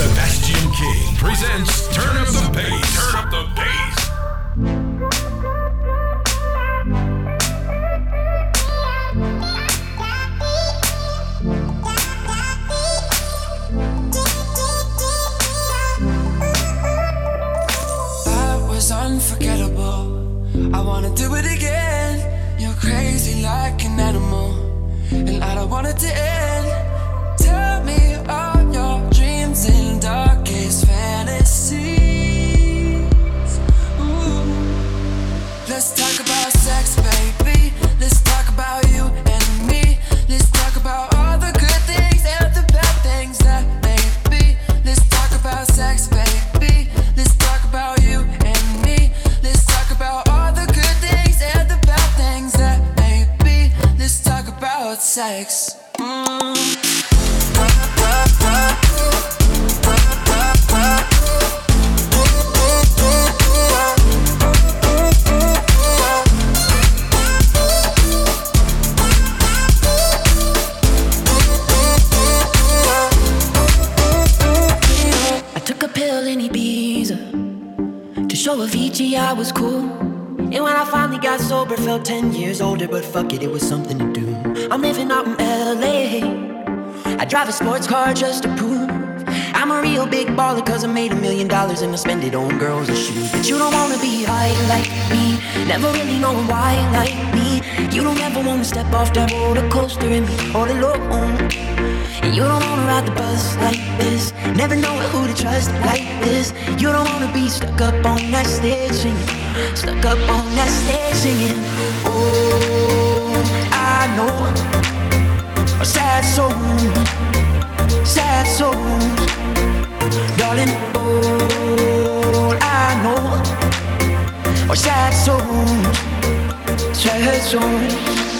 Sebastian King presents Turn Up the Bass. Turn Up the Bass. That was unforgettable. I wanna do it again. You're crazy like an animal, and I don't want it to end. I took a pill in Ibiza to show Avicii I was cool. And when I finally got sober, felt 10 years older, but fuck it, it was something. I'm living out in LA. I drive a sports car just to prove I'm a real big baller, cause I made a million dollars and I spend it on girls and shoes. But you don't wanna be high like me, never really knowing why like me. You don't ever wanna step off that roller coaster and be all alone. And you don't wanna ride the bus like this. Never know who to trust like this. You don't wanna be stuck up on that stage singing. Stuck up on that stage singing. Oh, know. A sad soul. Sad soul, Darling, all I know are sad souls. Sad souls.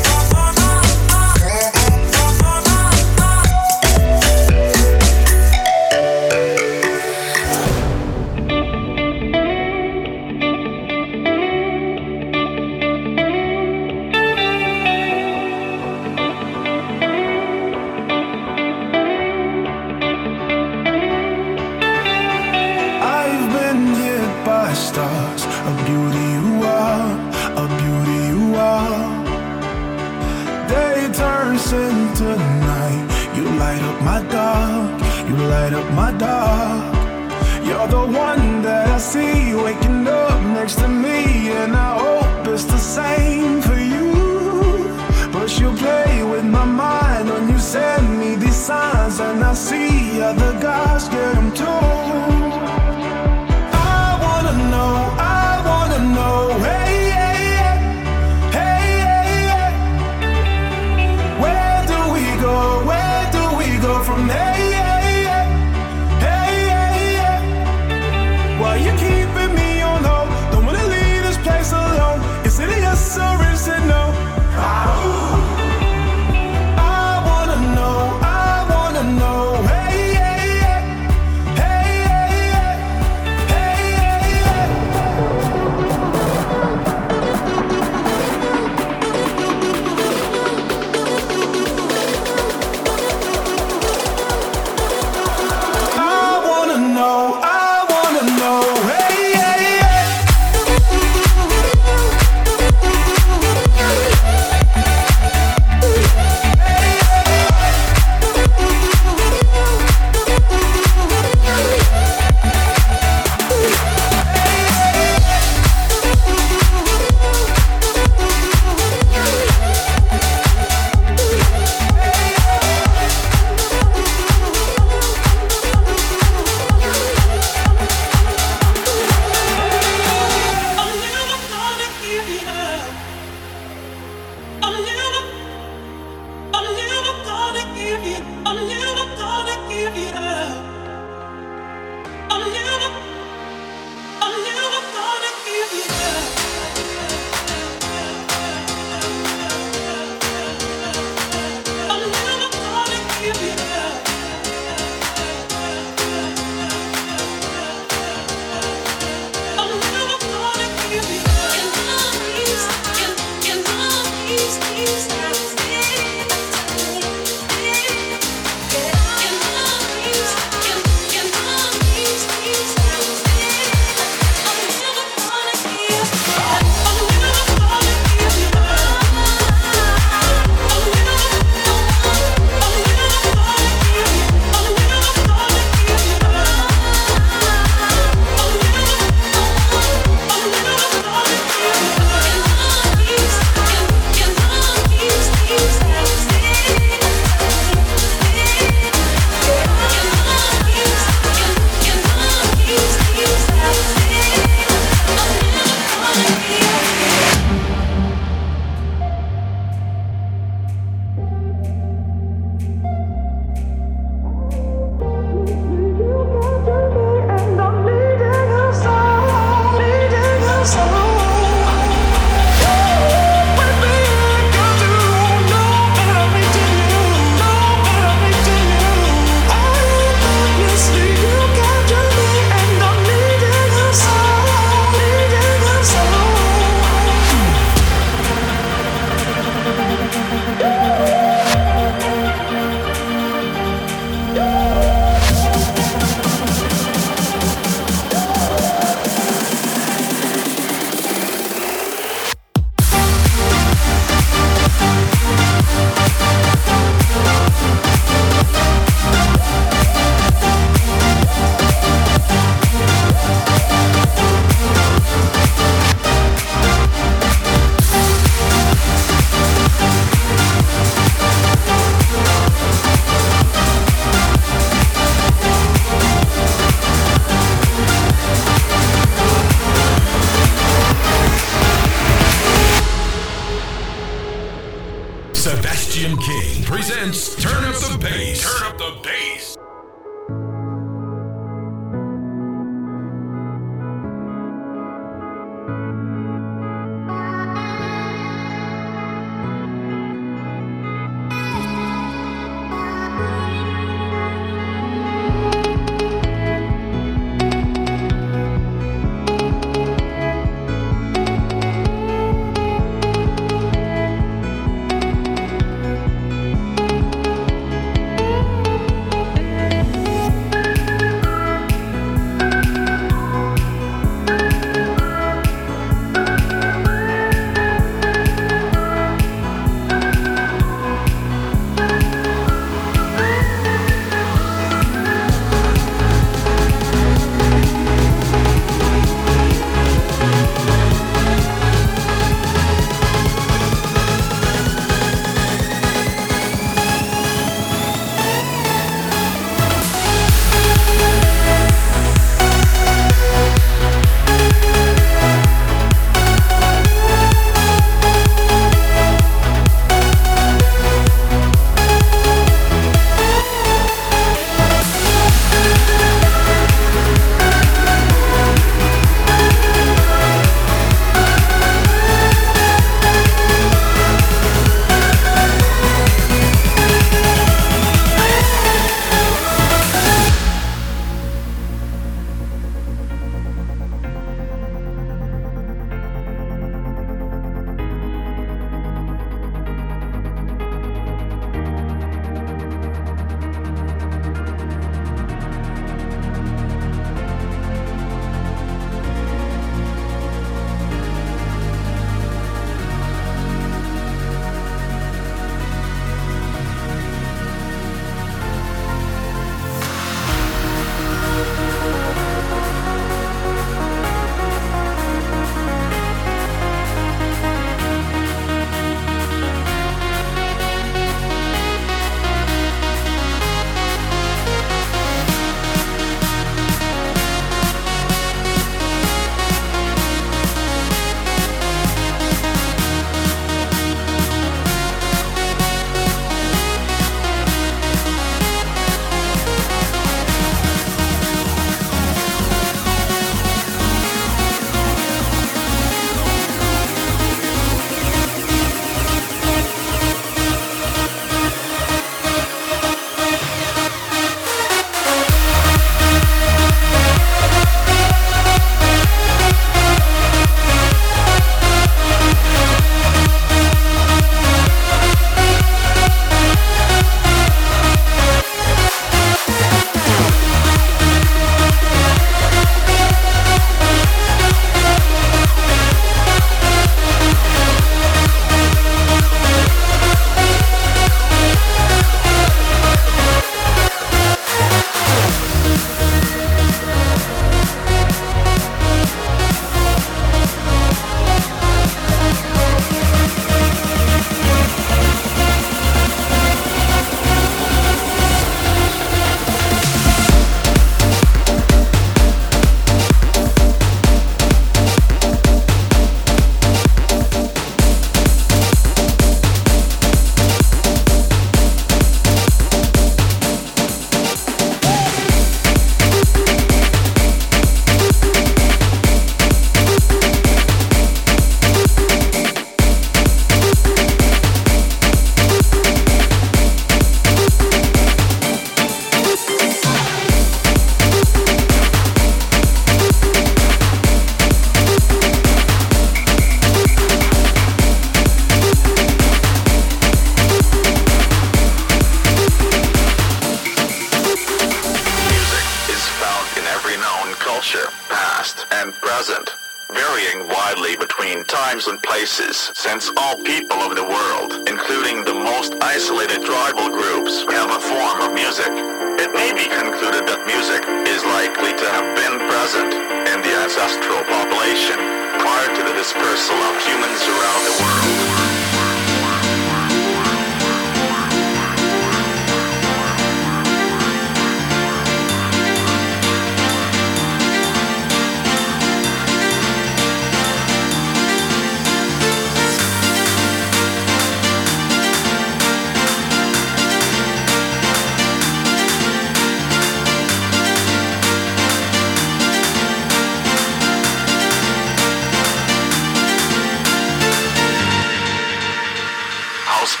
This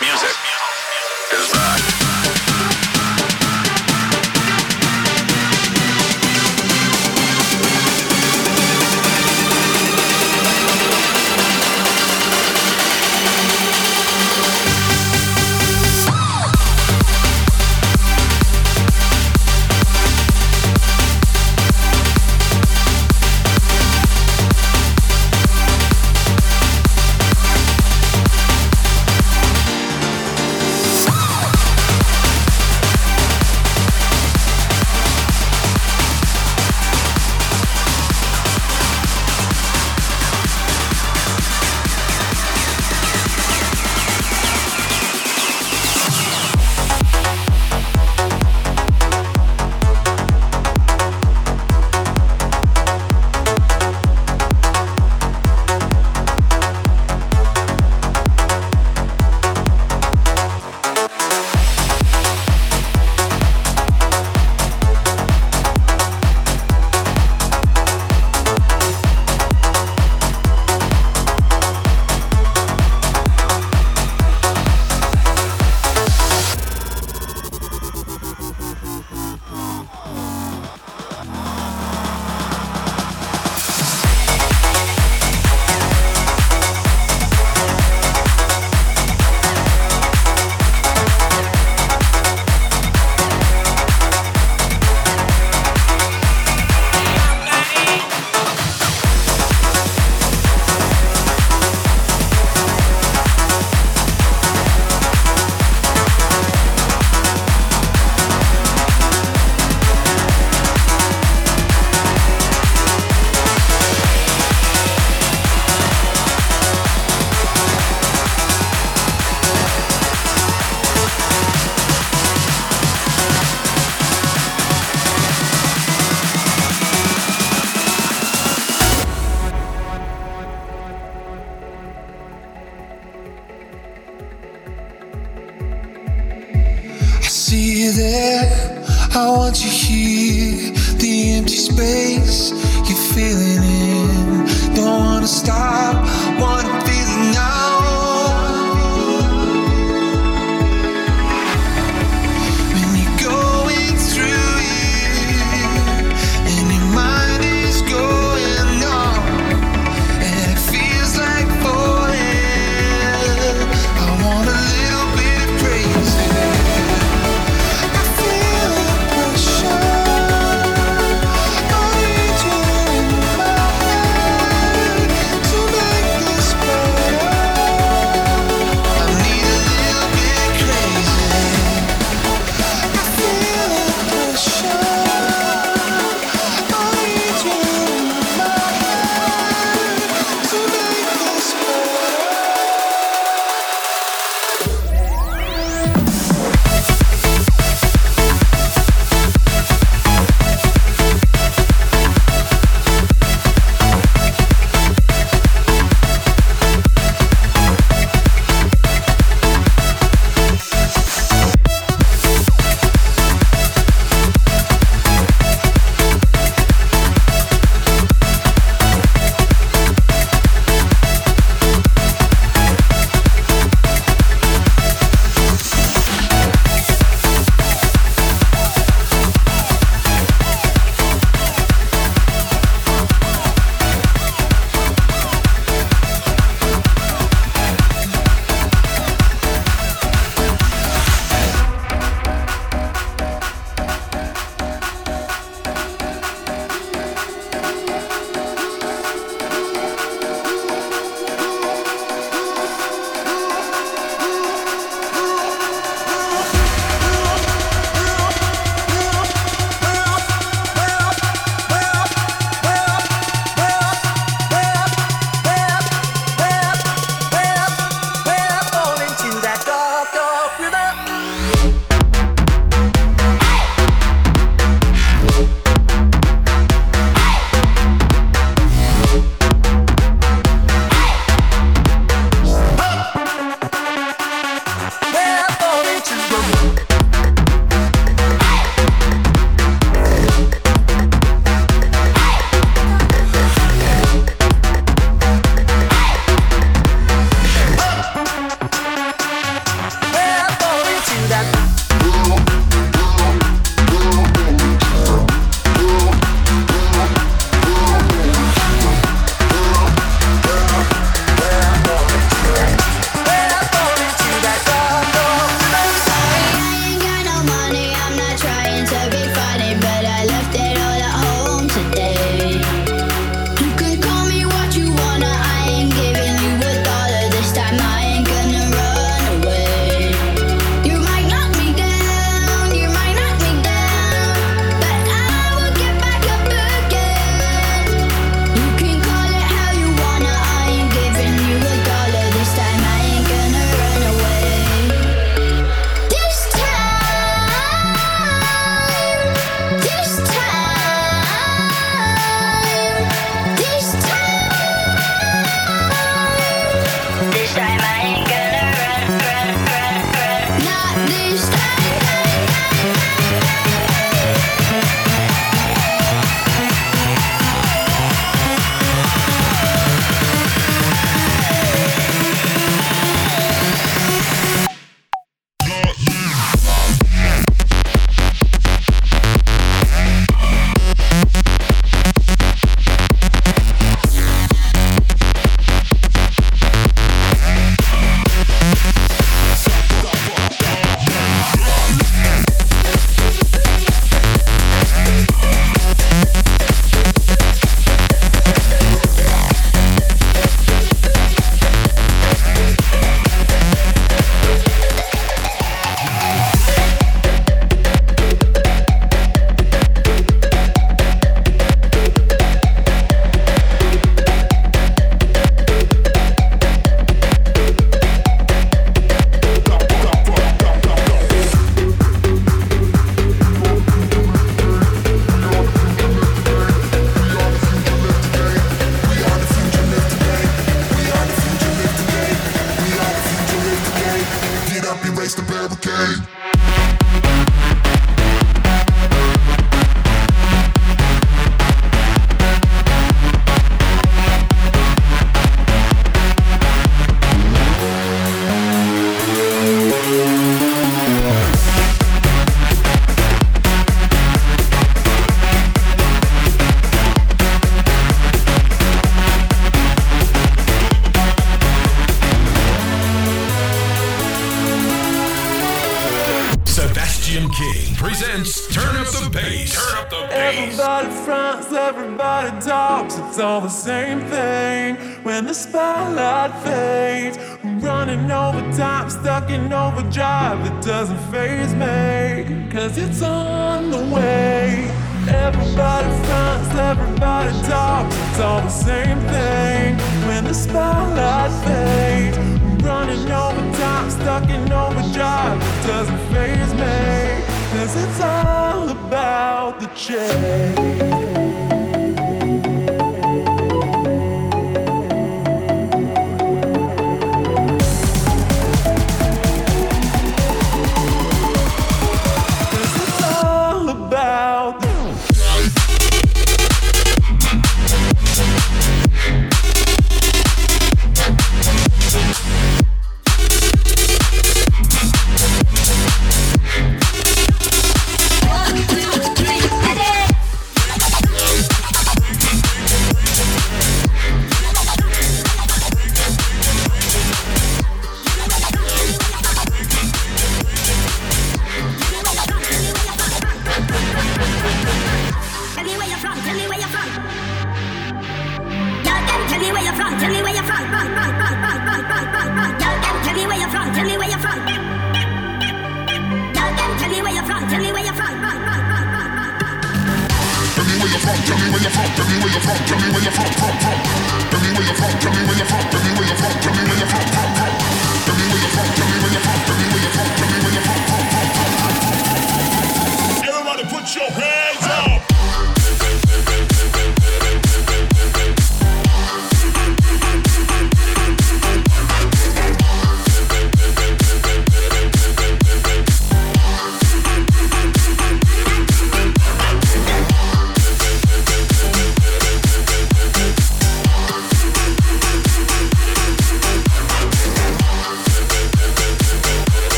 a job that doesn't faze me, cause it's all about the change.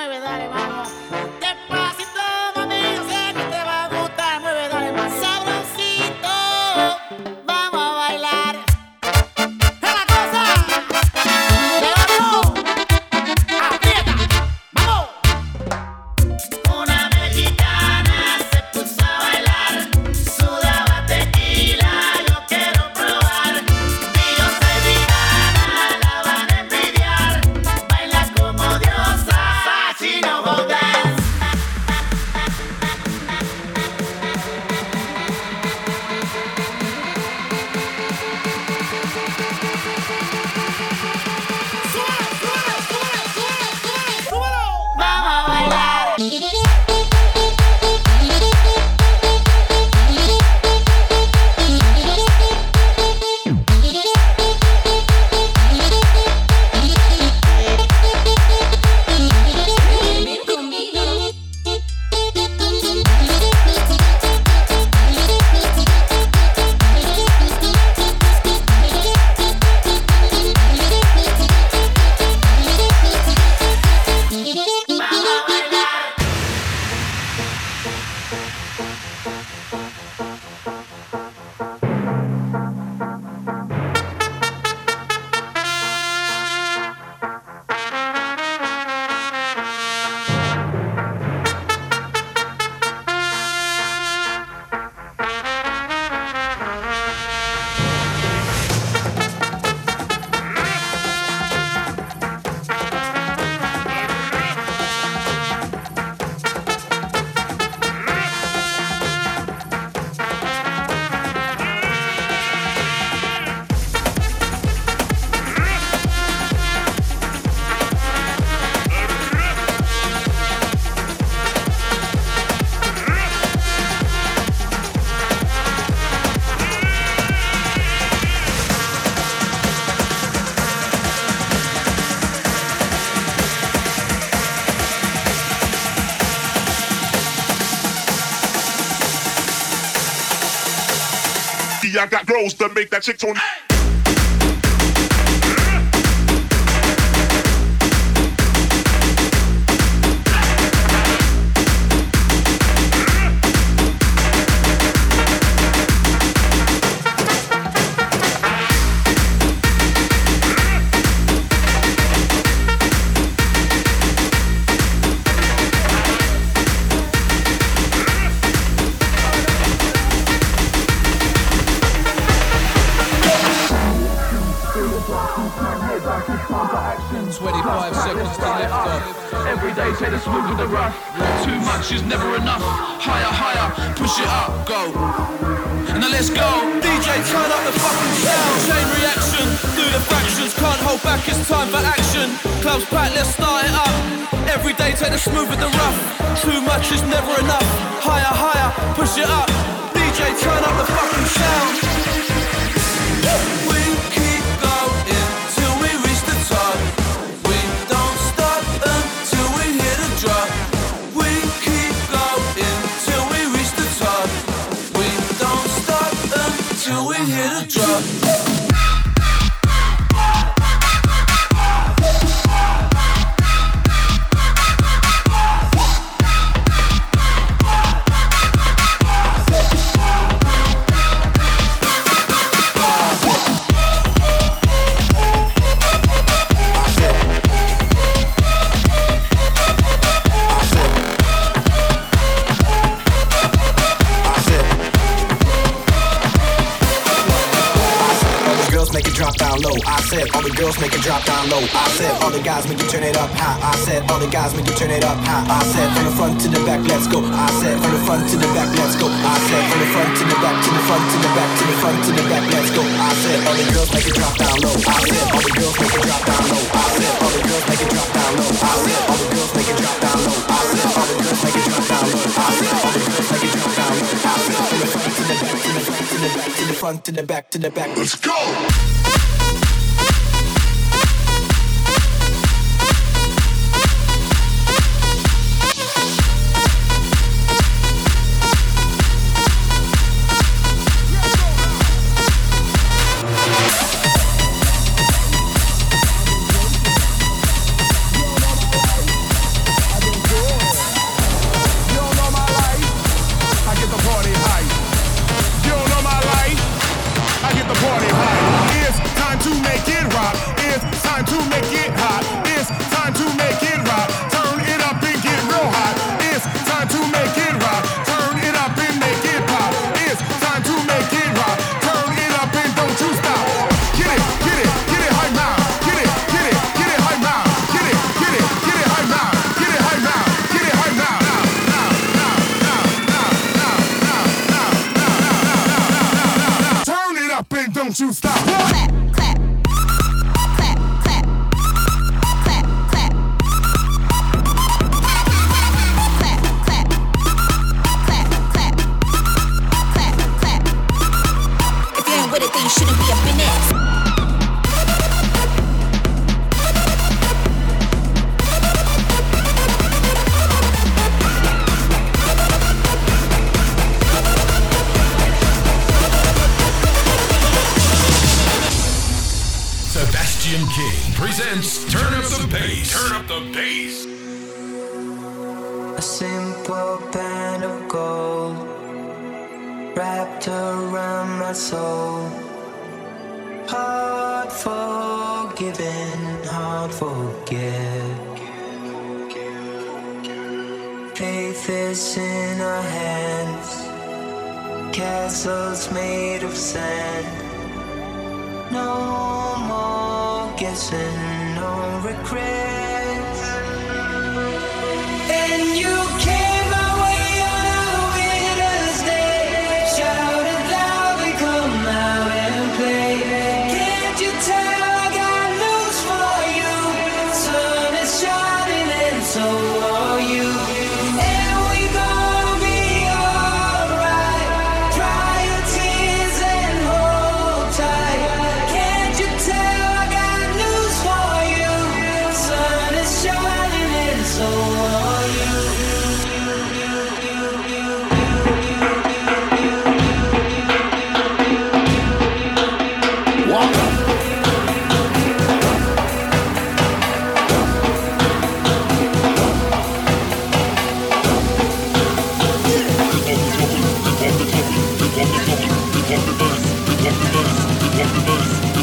Mueve, dale, vamos. I got girls that make that chick turn. Much is never enough. Higher, higher, push it up, go. And now let's go. DJ, turn up the fucking sound. Chain reaction, do the factions. Can't hold back, it's time for action. Clubs packed, let's start it up. Every day take the smooth with the rough. Too much is never enough. Higher, higher, push it up. DJ, turn up the fucking sound. Make it drop down low. I said all the guys make you turn it up high. I said all the guys make you turn it up high. I said from the front to the back, let's go. I said from the front to the back, let's go. I said from the front to the back, to the front to the back, to the front to the back, let's go. I said all the girls make it drop down low. I said all the girls make it drop down low. I said all the girls make it drop down low. I said all the girls make it drop down low. I said all the girls make it drop down low. I said all the girls make it drop down low. I said from the front to the back, the to the back, to the front to the back, to the back. Let's go. souls made of sand. No more guessing, no regret.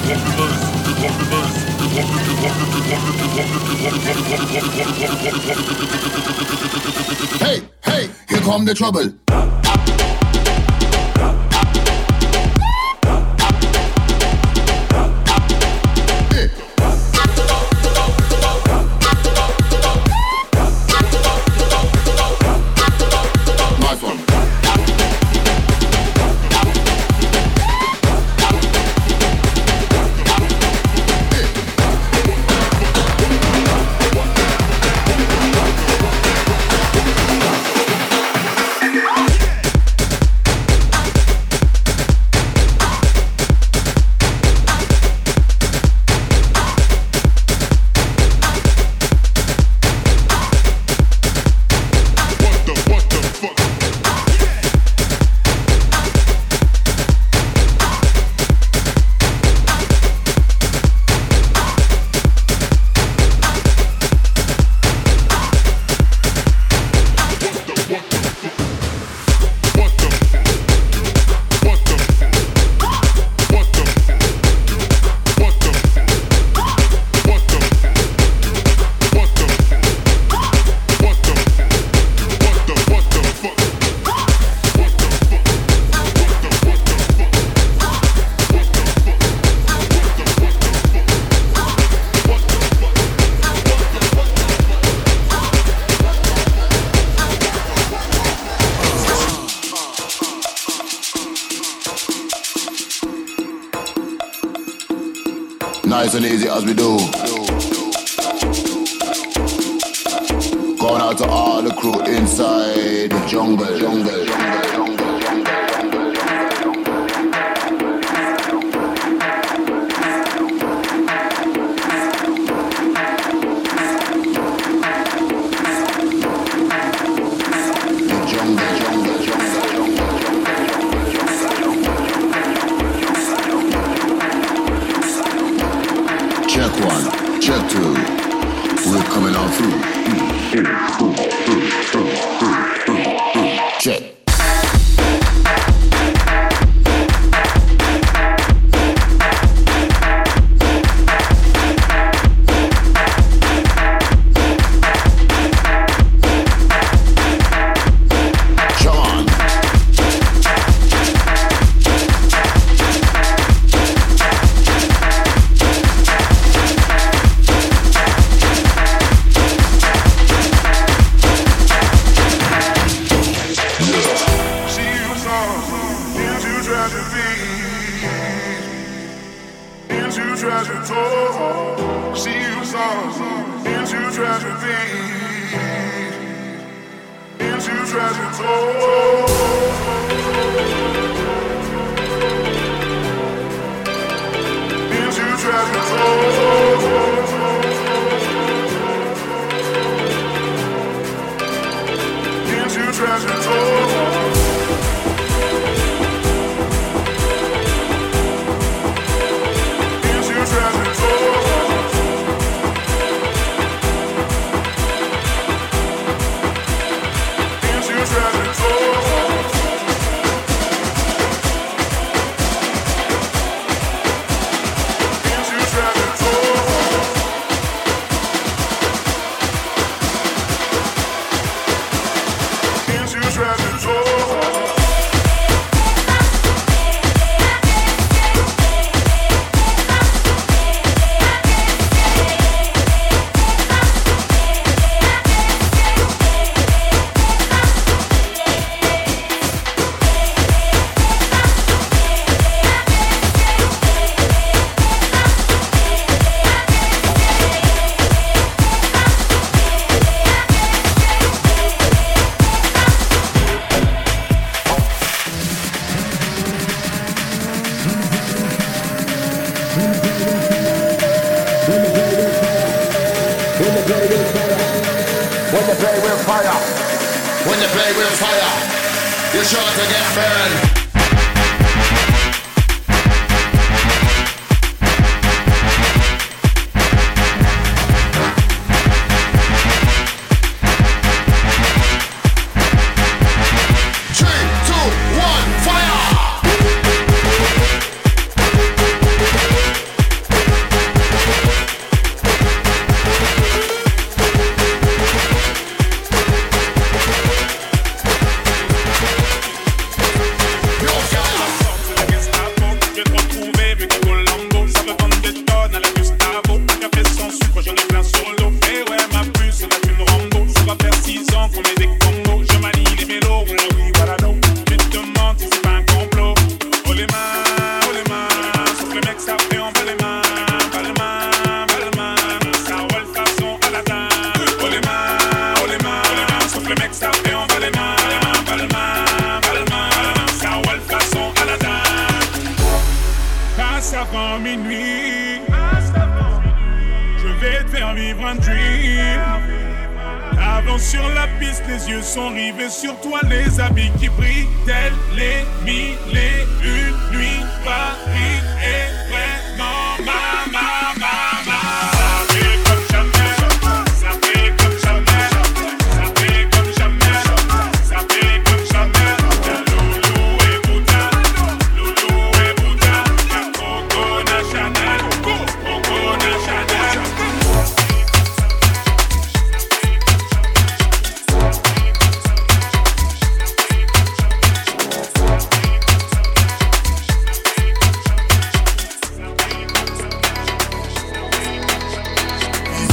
Hey, hey, here come the trouble. When they play with fire, when they play with fire, you're sure to get burned.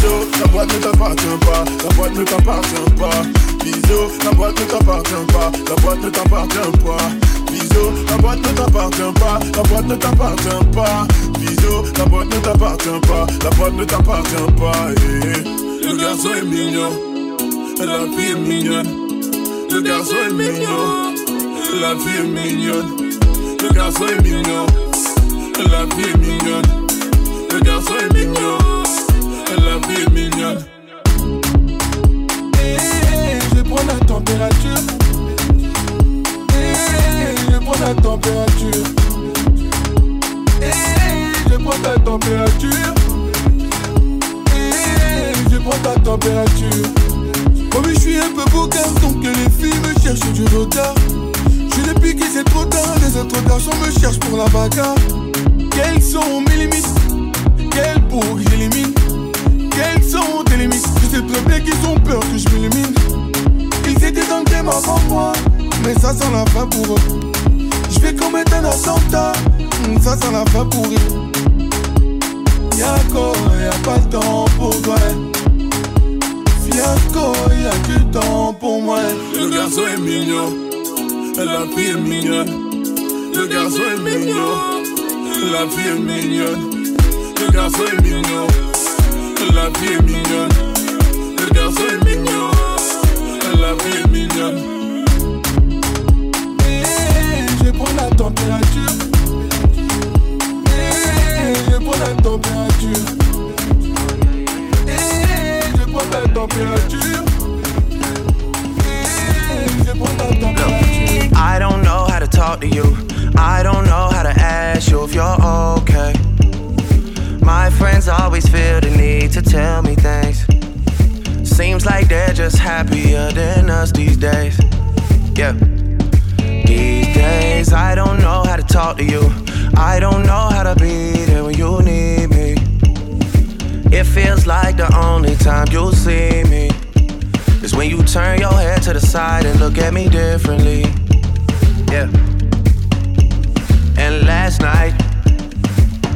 Bisous, la boîte ne t'appartient pas, la boîte ne t'appartient pas. Bisous, la boîte ne t'appartient pas, la boîte ne t'appartient pas. Bisous, la boîte ne t'appartient pas, la boîte ne t'appartient pas. Bisous, la boîte ne t'appartient pas, la boîte ne t'appartient pas. eh, eh. Le garçon est mignon, la fille est mignonne. Le garçon est mignon, la fille est mignonne. Le garçon est mignon, la fille est mignonne. Le garçon est mignon, la vie est mignonne. Eh, je prends la température. Eh, je prends la température. Eh, je prends ta température. Eh, je prends ta température. Oh oui, je suis un peu beau donc que les filles me cherchent du retard. Je l'ai piqué, c'est trop tard. Les autres garçons me cherchent pour la bagarre. Quelles sont mes limites? Quelles pour j'élimine? Quelles sont tes limites Je sais très bien qu'ils ont peur que je m'élimine. Ils étaient dans le game avant moi, mais ça sent la fin pour eux. Je vais commettre un attentat, ça sent la fin pour eux. Y'a y'a pas le temps pour toi. Fiasco, y'a du temps pour moi. Le garçon est mignon, la fille est mignonne. Le Le garçon est mignon, la fille est mignonne. Le garçon est mignon, la fille est mignonne. Le garçon est mignon, la fille est mignonne. Eh, la température. Eh, je prends la température. Eh, je prends la température. Eh, je prends la température. I don't know how to talk to you. I don't know how to ask you if you're okay. My friends always feel the need to tell me things. Seems like they're just happier than us these days. Yeah. These days, I don't know how to talk to you. I don't know how to be there when you need me. It feels like the only time you'll see me is when you turn your head to the side and look at me differently. Yeah. And last night,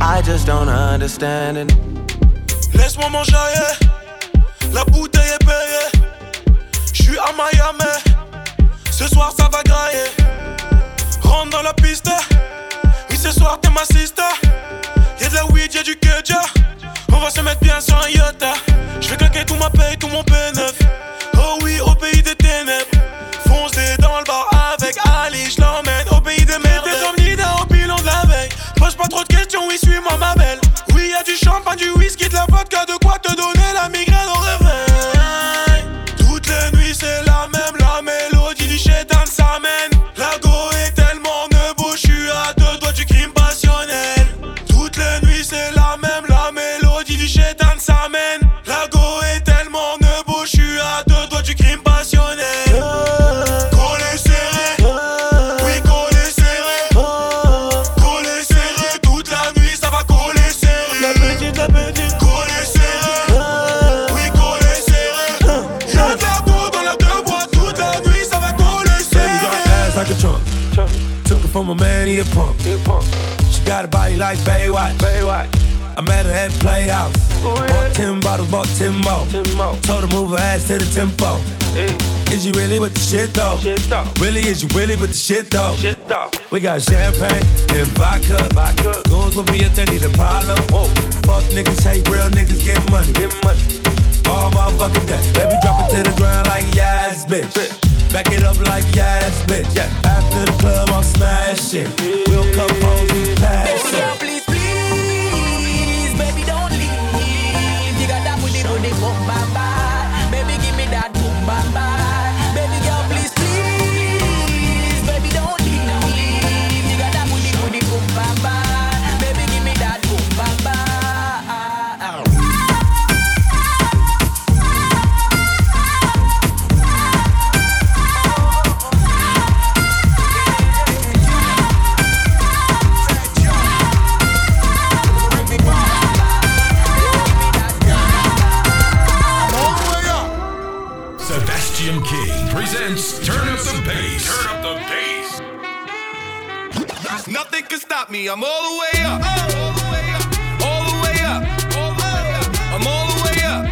I just don't understand. Laisse-moi m'enjailler, la bouteille est payée. J'suis à Miami, ce soir ça va grailler. Rentre dans la piste, oui ce soir t'es ma sister. Y'a de la weed, y'a du keja. On va se mettre bien sur un yacht. J'vais claquer tout ma paye, tout mon P9. Du champagne, du whisky, de la vodka, de quoi te donner la migraine from a man, he a punk. She got a body like Baywatch. Baywatch. I met her at Playhouse. Bought 10 bottles, bought 10 more. Told her move her ass to the tempo. Is you really with the shit though? Really, is you really with the shit though? We got champagne and vodka. Goons will be if they need a problem. Fuck niggas, hate real niggas, get money. Get money. All motherfucking day. Baby, drop it to the ground like yes, bitch. Back it up like yes, bitch. Yeah after the club, I'm smashing. We'll come home, we pass it. please, please, baby, don't leave. You got that booty, booty, boom, bye, bye. Stop me. I'm all the way up. All the way up. I'm all the way up.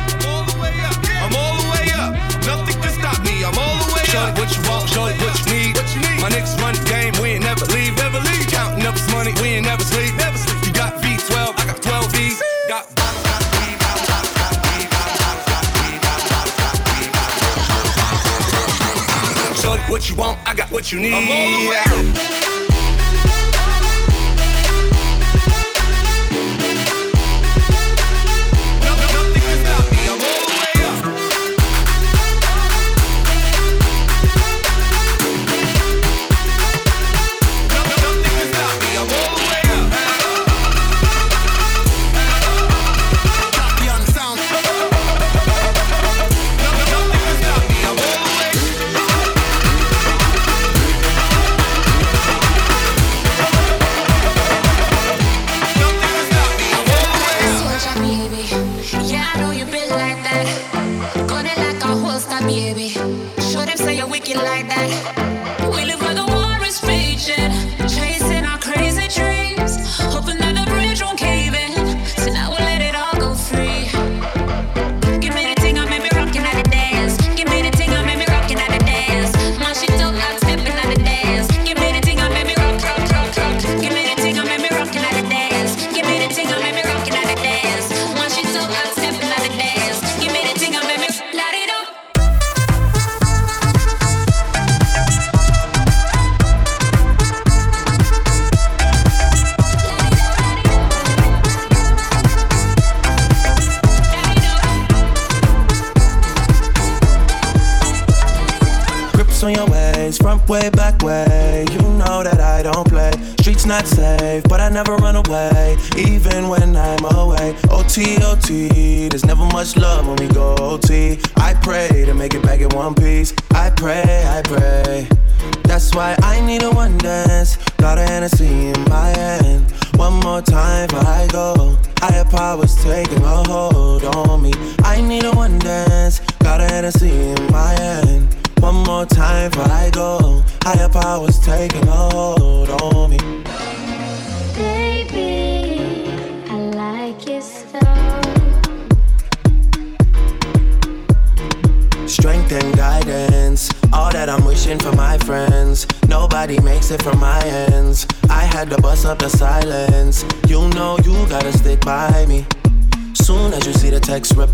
I'm all the way up. Nothing can stop me. I'm all the way up. Shorty, what you want, shorty, what you need. My niggas run the game, we ain't never leave. Never leave. Counting up this money, we ain't never sleep. Never sleep. You got V12, I got 12 V's. Got Shorty, what you want, I got what you need. I'm all the way up.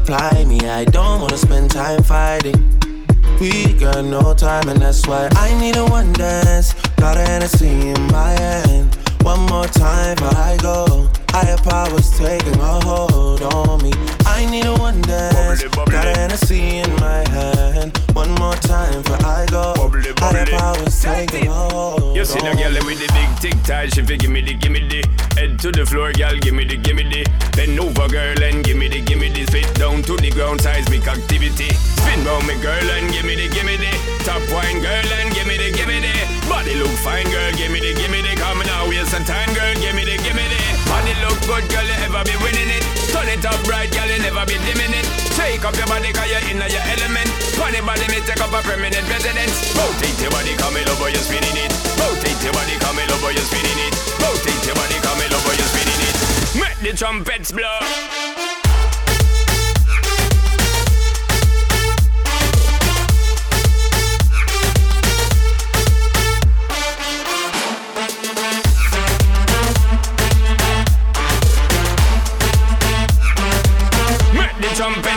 Reply me. I don't wanna spend time fighting. We got no time, and that's why I need a one dance. Got a Hennessy in my hand. One more time I go. Higher powers taking a hold on me. I need a one dance. Got a Hennessy in my hand. One more time before I go. Higher powers taking hold You see the girl with the big tic tac, she fi gimme the gimme the Head to the floor, girl, gimme the gimme the Bend over, girl, and gimme the gimme the Spit down to the ground, seismic activity Spin round me, girl, and gimme the gimme the Top wine, girl, and gimme the gimme the Body look fine, girl, gimme the gimme the Come now, waste some time, girl, gimme the gimme the. Body look good, girl, you ever be winning it. Turn it up right, girl, you never be dimming it. Shake up your body, cause you're in your element. Funny body, me take up a permanent residence. Rotate your body, come over, you're spinning it. Rotate your body, come over, you're spinning it. Rotate your body, come over, you're spinning it. Make the trumpets blow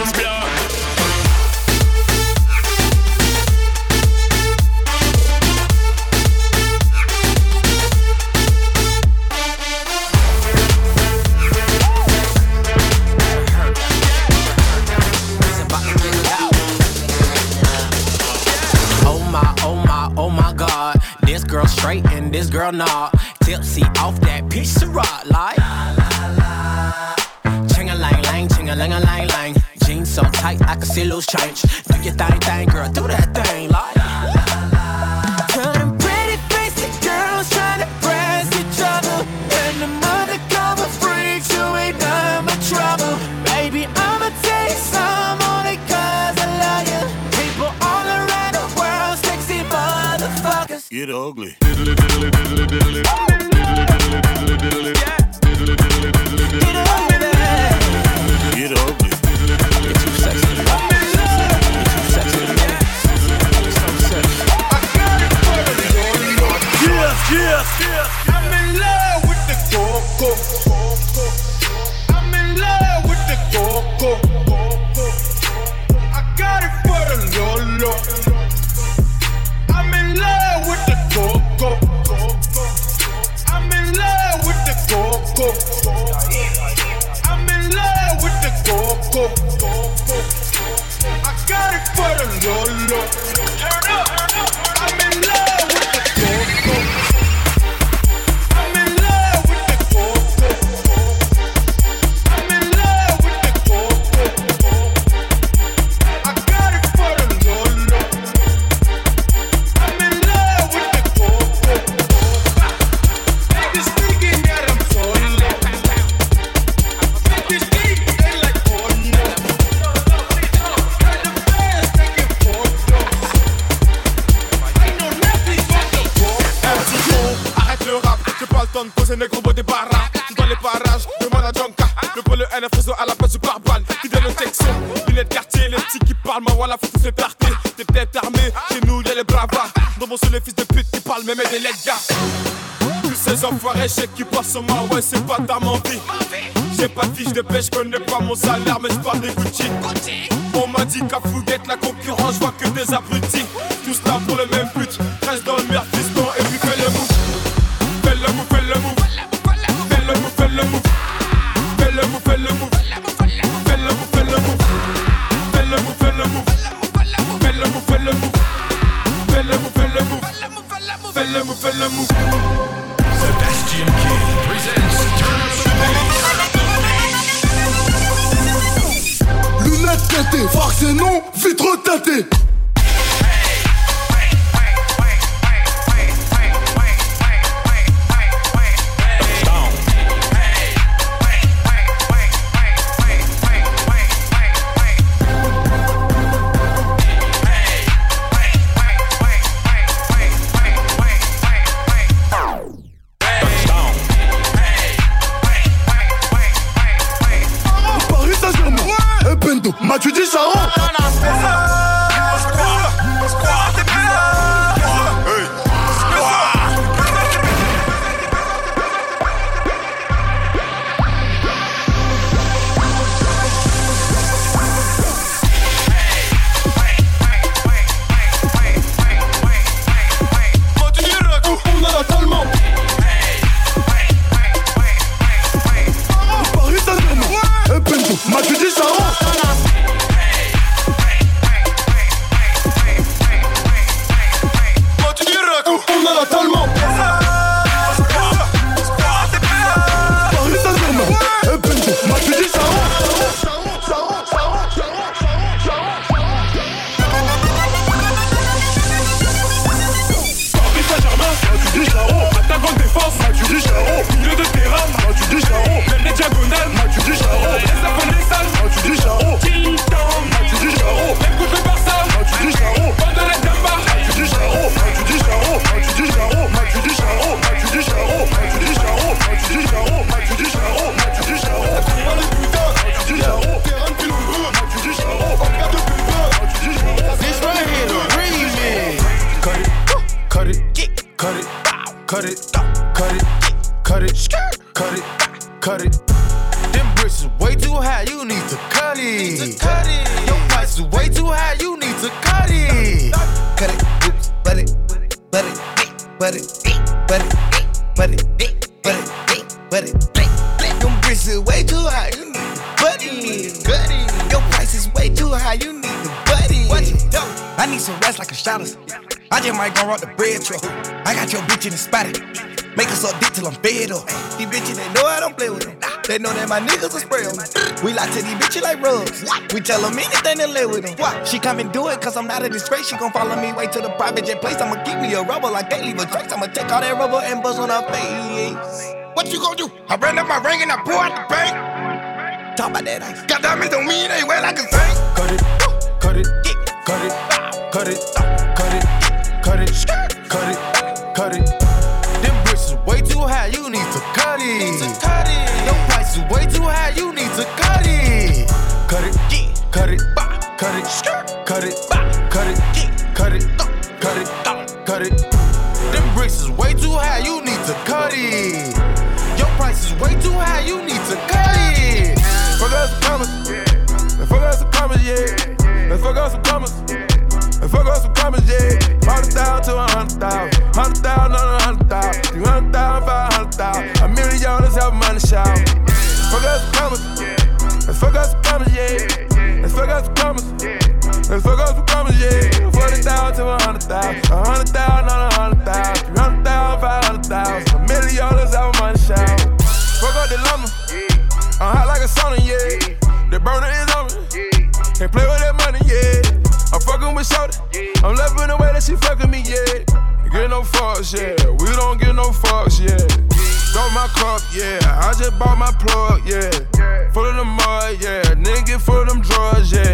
trumpets blow Oh my, oh my, oh my god. This girl straight and this girl not. Tipsy off that piece of rock, like. Tight, I can see loose change. Do your thing, thing, girl, do that thing, like. Pretty girls press. And the undercover freaks ain't trouble. Baby, I'ma you some I love you. People all around the world, sexy motherfuckers. Get ugly. Get ugly. Yes, yes. I'm in love with the coco. Sais qui passent sur moi, ouais, c'est pas ta envie. J'ai pas de fiche de pêche, connais pas mon salaire, mais je parle des Gucci. On m'a dit qu'à Fouguette, la concurrence, je vois que des abrutis. Lunettes teintées, farce et non, vitre teintée. Bricks is way too high, you need to cut it. Cut it. Your price is way too high, you need to cut it. Cut it, oops, but it, but it, but it, but it, but it, but it, but it. Them bricks is way too high, you need to it. Cut it. Your price is way too high, you need to butt it. What you do? I need some rest like a shotters. I just might go rock the bread truck. I got your bitch in the spotted. Make us up dick till I'm fed up. These bitches, they know I don't play with them. They know that my niggas will spray. We lie to these bitches like rubs. We tell them anything to live with them. She come and do it cause I'm not a disgrace. She gon' follow me way to the private jet place. I'ma keep me a rubber like they leave a trace. I'ma take all that rubber and buzz on her face. What you gon' do? I ran up my ring and I pour out the bank. Talk about that ice. Got diamonds on me, they wear like a saint. Cut it, cut it, cut it, cut it, cut it, cut it, cut it, cut it. Is way too high, you need to cut it. Cut it. Your price is way too high, you need to cut it. Cut it, cut it, cut it, cut it, cut it, cut it, thump. cut it, thump. cut it. Them bricks is way too high, you need to cut it. Your price is way too high, you need to cut it. Fuck us some commas. Let's fuck us some commas, yeah. Let's fuck us some commas. Let's fuck us some commas, yeah. Hundred thousand to a hundred thousand. Hundred thousand on a shout. Fuck us commas. Let's fuck us commas, yeah. Let's fuck us commas. Let's fuck us commas, yeah. Forty thousand to a hundred thousand. A hundred thousand on a hundred thousand. Three hundred thousand, five hundred thousand. A million dollars have money shout. Fuck up the lumber. I'm hot like a sauna, yeah. The burner is on me. Can't play with that money, yeah. I'm fucking with Shorty. I'm loving the way that she fucking me, yeah. Get no fucks, yeah. We don't get no fucks, yeah. Got my cup, yeah. I just bought my plug, yeah. Full of the mud, yeah. Nigga full of them drugs, yeah.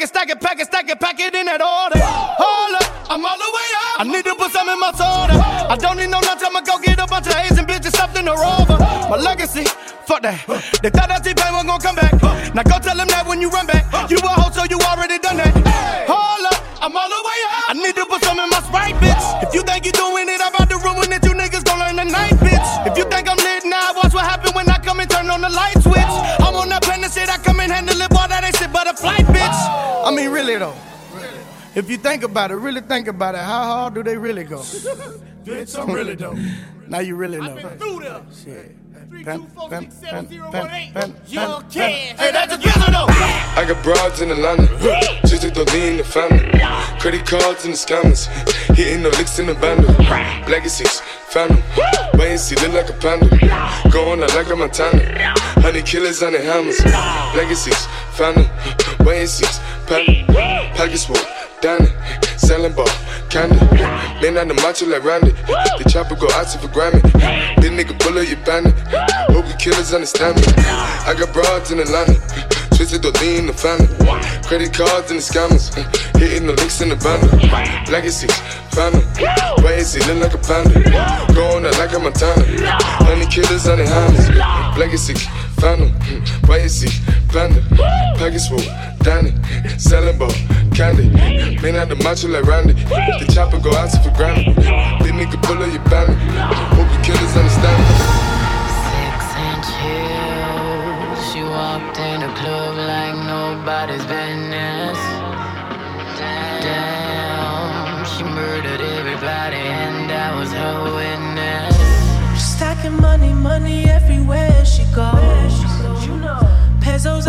it, stack it, pack it, stack it, pack it. about it. Really think about it. How hard do they really go? Did some really though. now you really know. I've been through there. Shit. Three, two, four, six, seven, zero, one, eight. Young kids. Hey, that's a killer though. I got broads in the Atlanta. Just to throw in the family. Credit cards in the scammers. Hitting the licks in the bundle. Legacies, phantom. Wait and see, look like a panda. Going out like a Montana. Honey killers on the hammers. Legacies, phantom. Wait and see, panda. Pockets full. Shonda. On the macho like Randy. The chopper go out for Grammy. This nigga bullet, you bandit. Hope you killers understand me. I got broads in Atlanta. Twisted the lean in the family. Credit cards and the scammers. Hitting the links in the banner. Legacies, family. Why is he look like a panda? Going out like a Montana. Honey killers on the hands. Legacy, family. Why is he panda? Package full. Danny, selling bow, candy. Man out the macho like Randy. The chopper go out for granted. Big nigga pull up your bandit. Hope you killers understand it. Six and chill. She walked in the club like nobody's business. Damn, she murdered everybody and I was her witness. She's stacking money, money everywhere she goes. You know, pesos.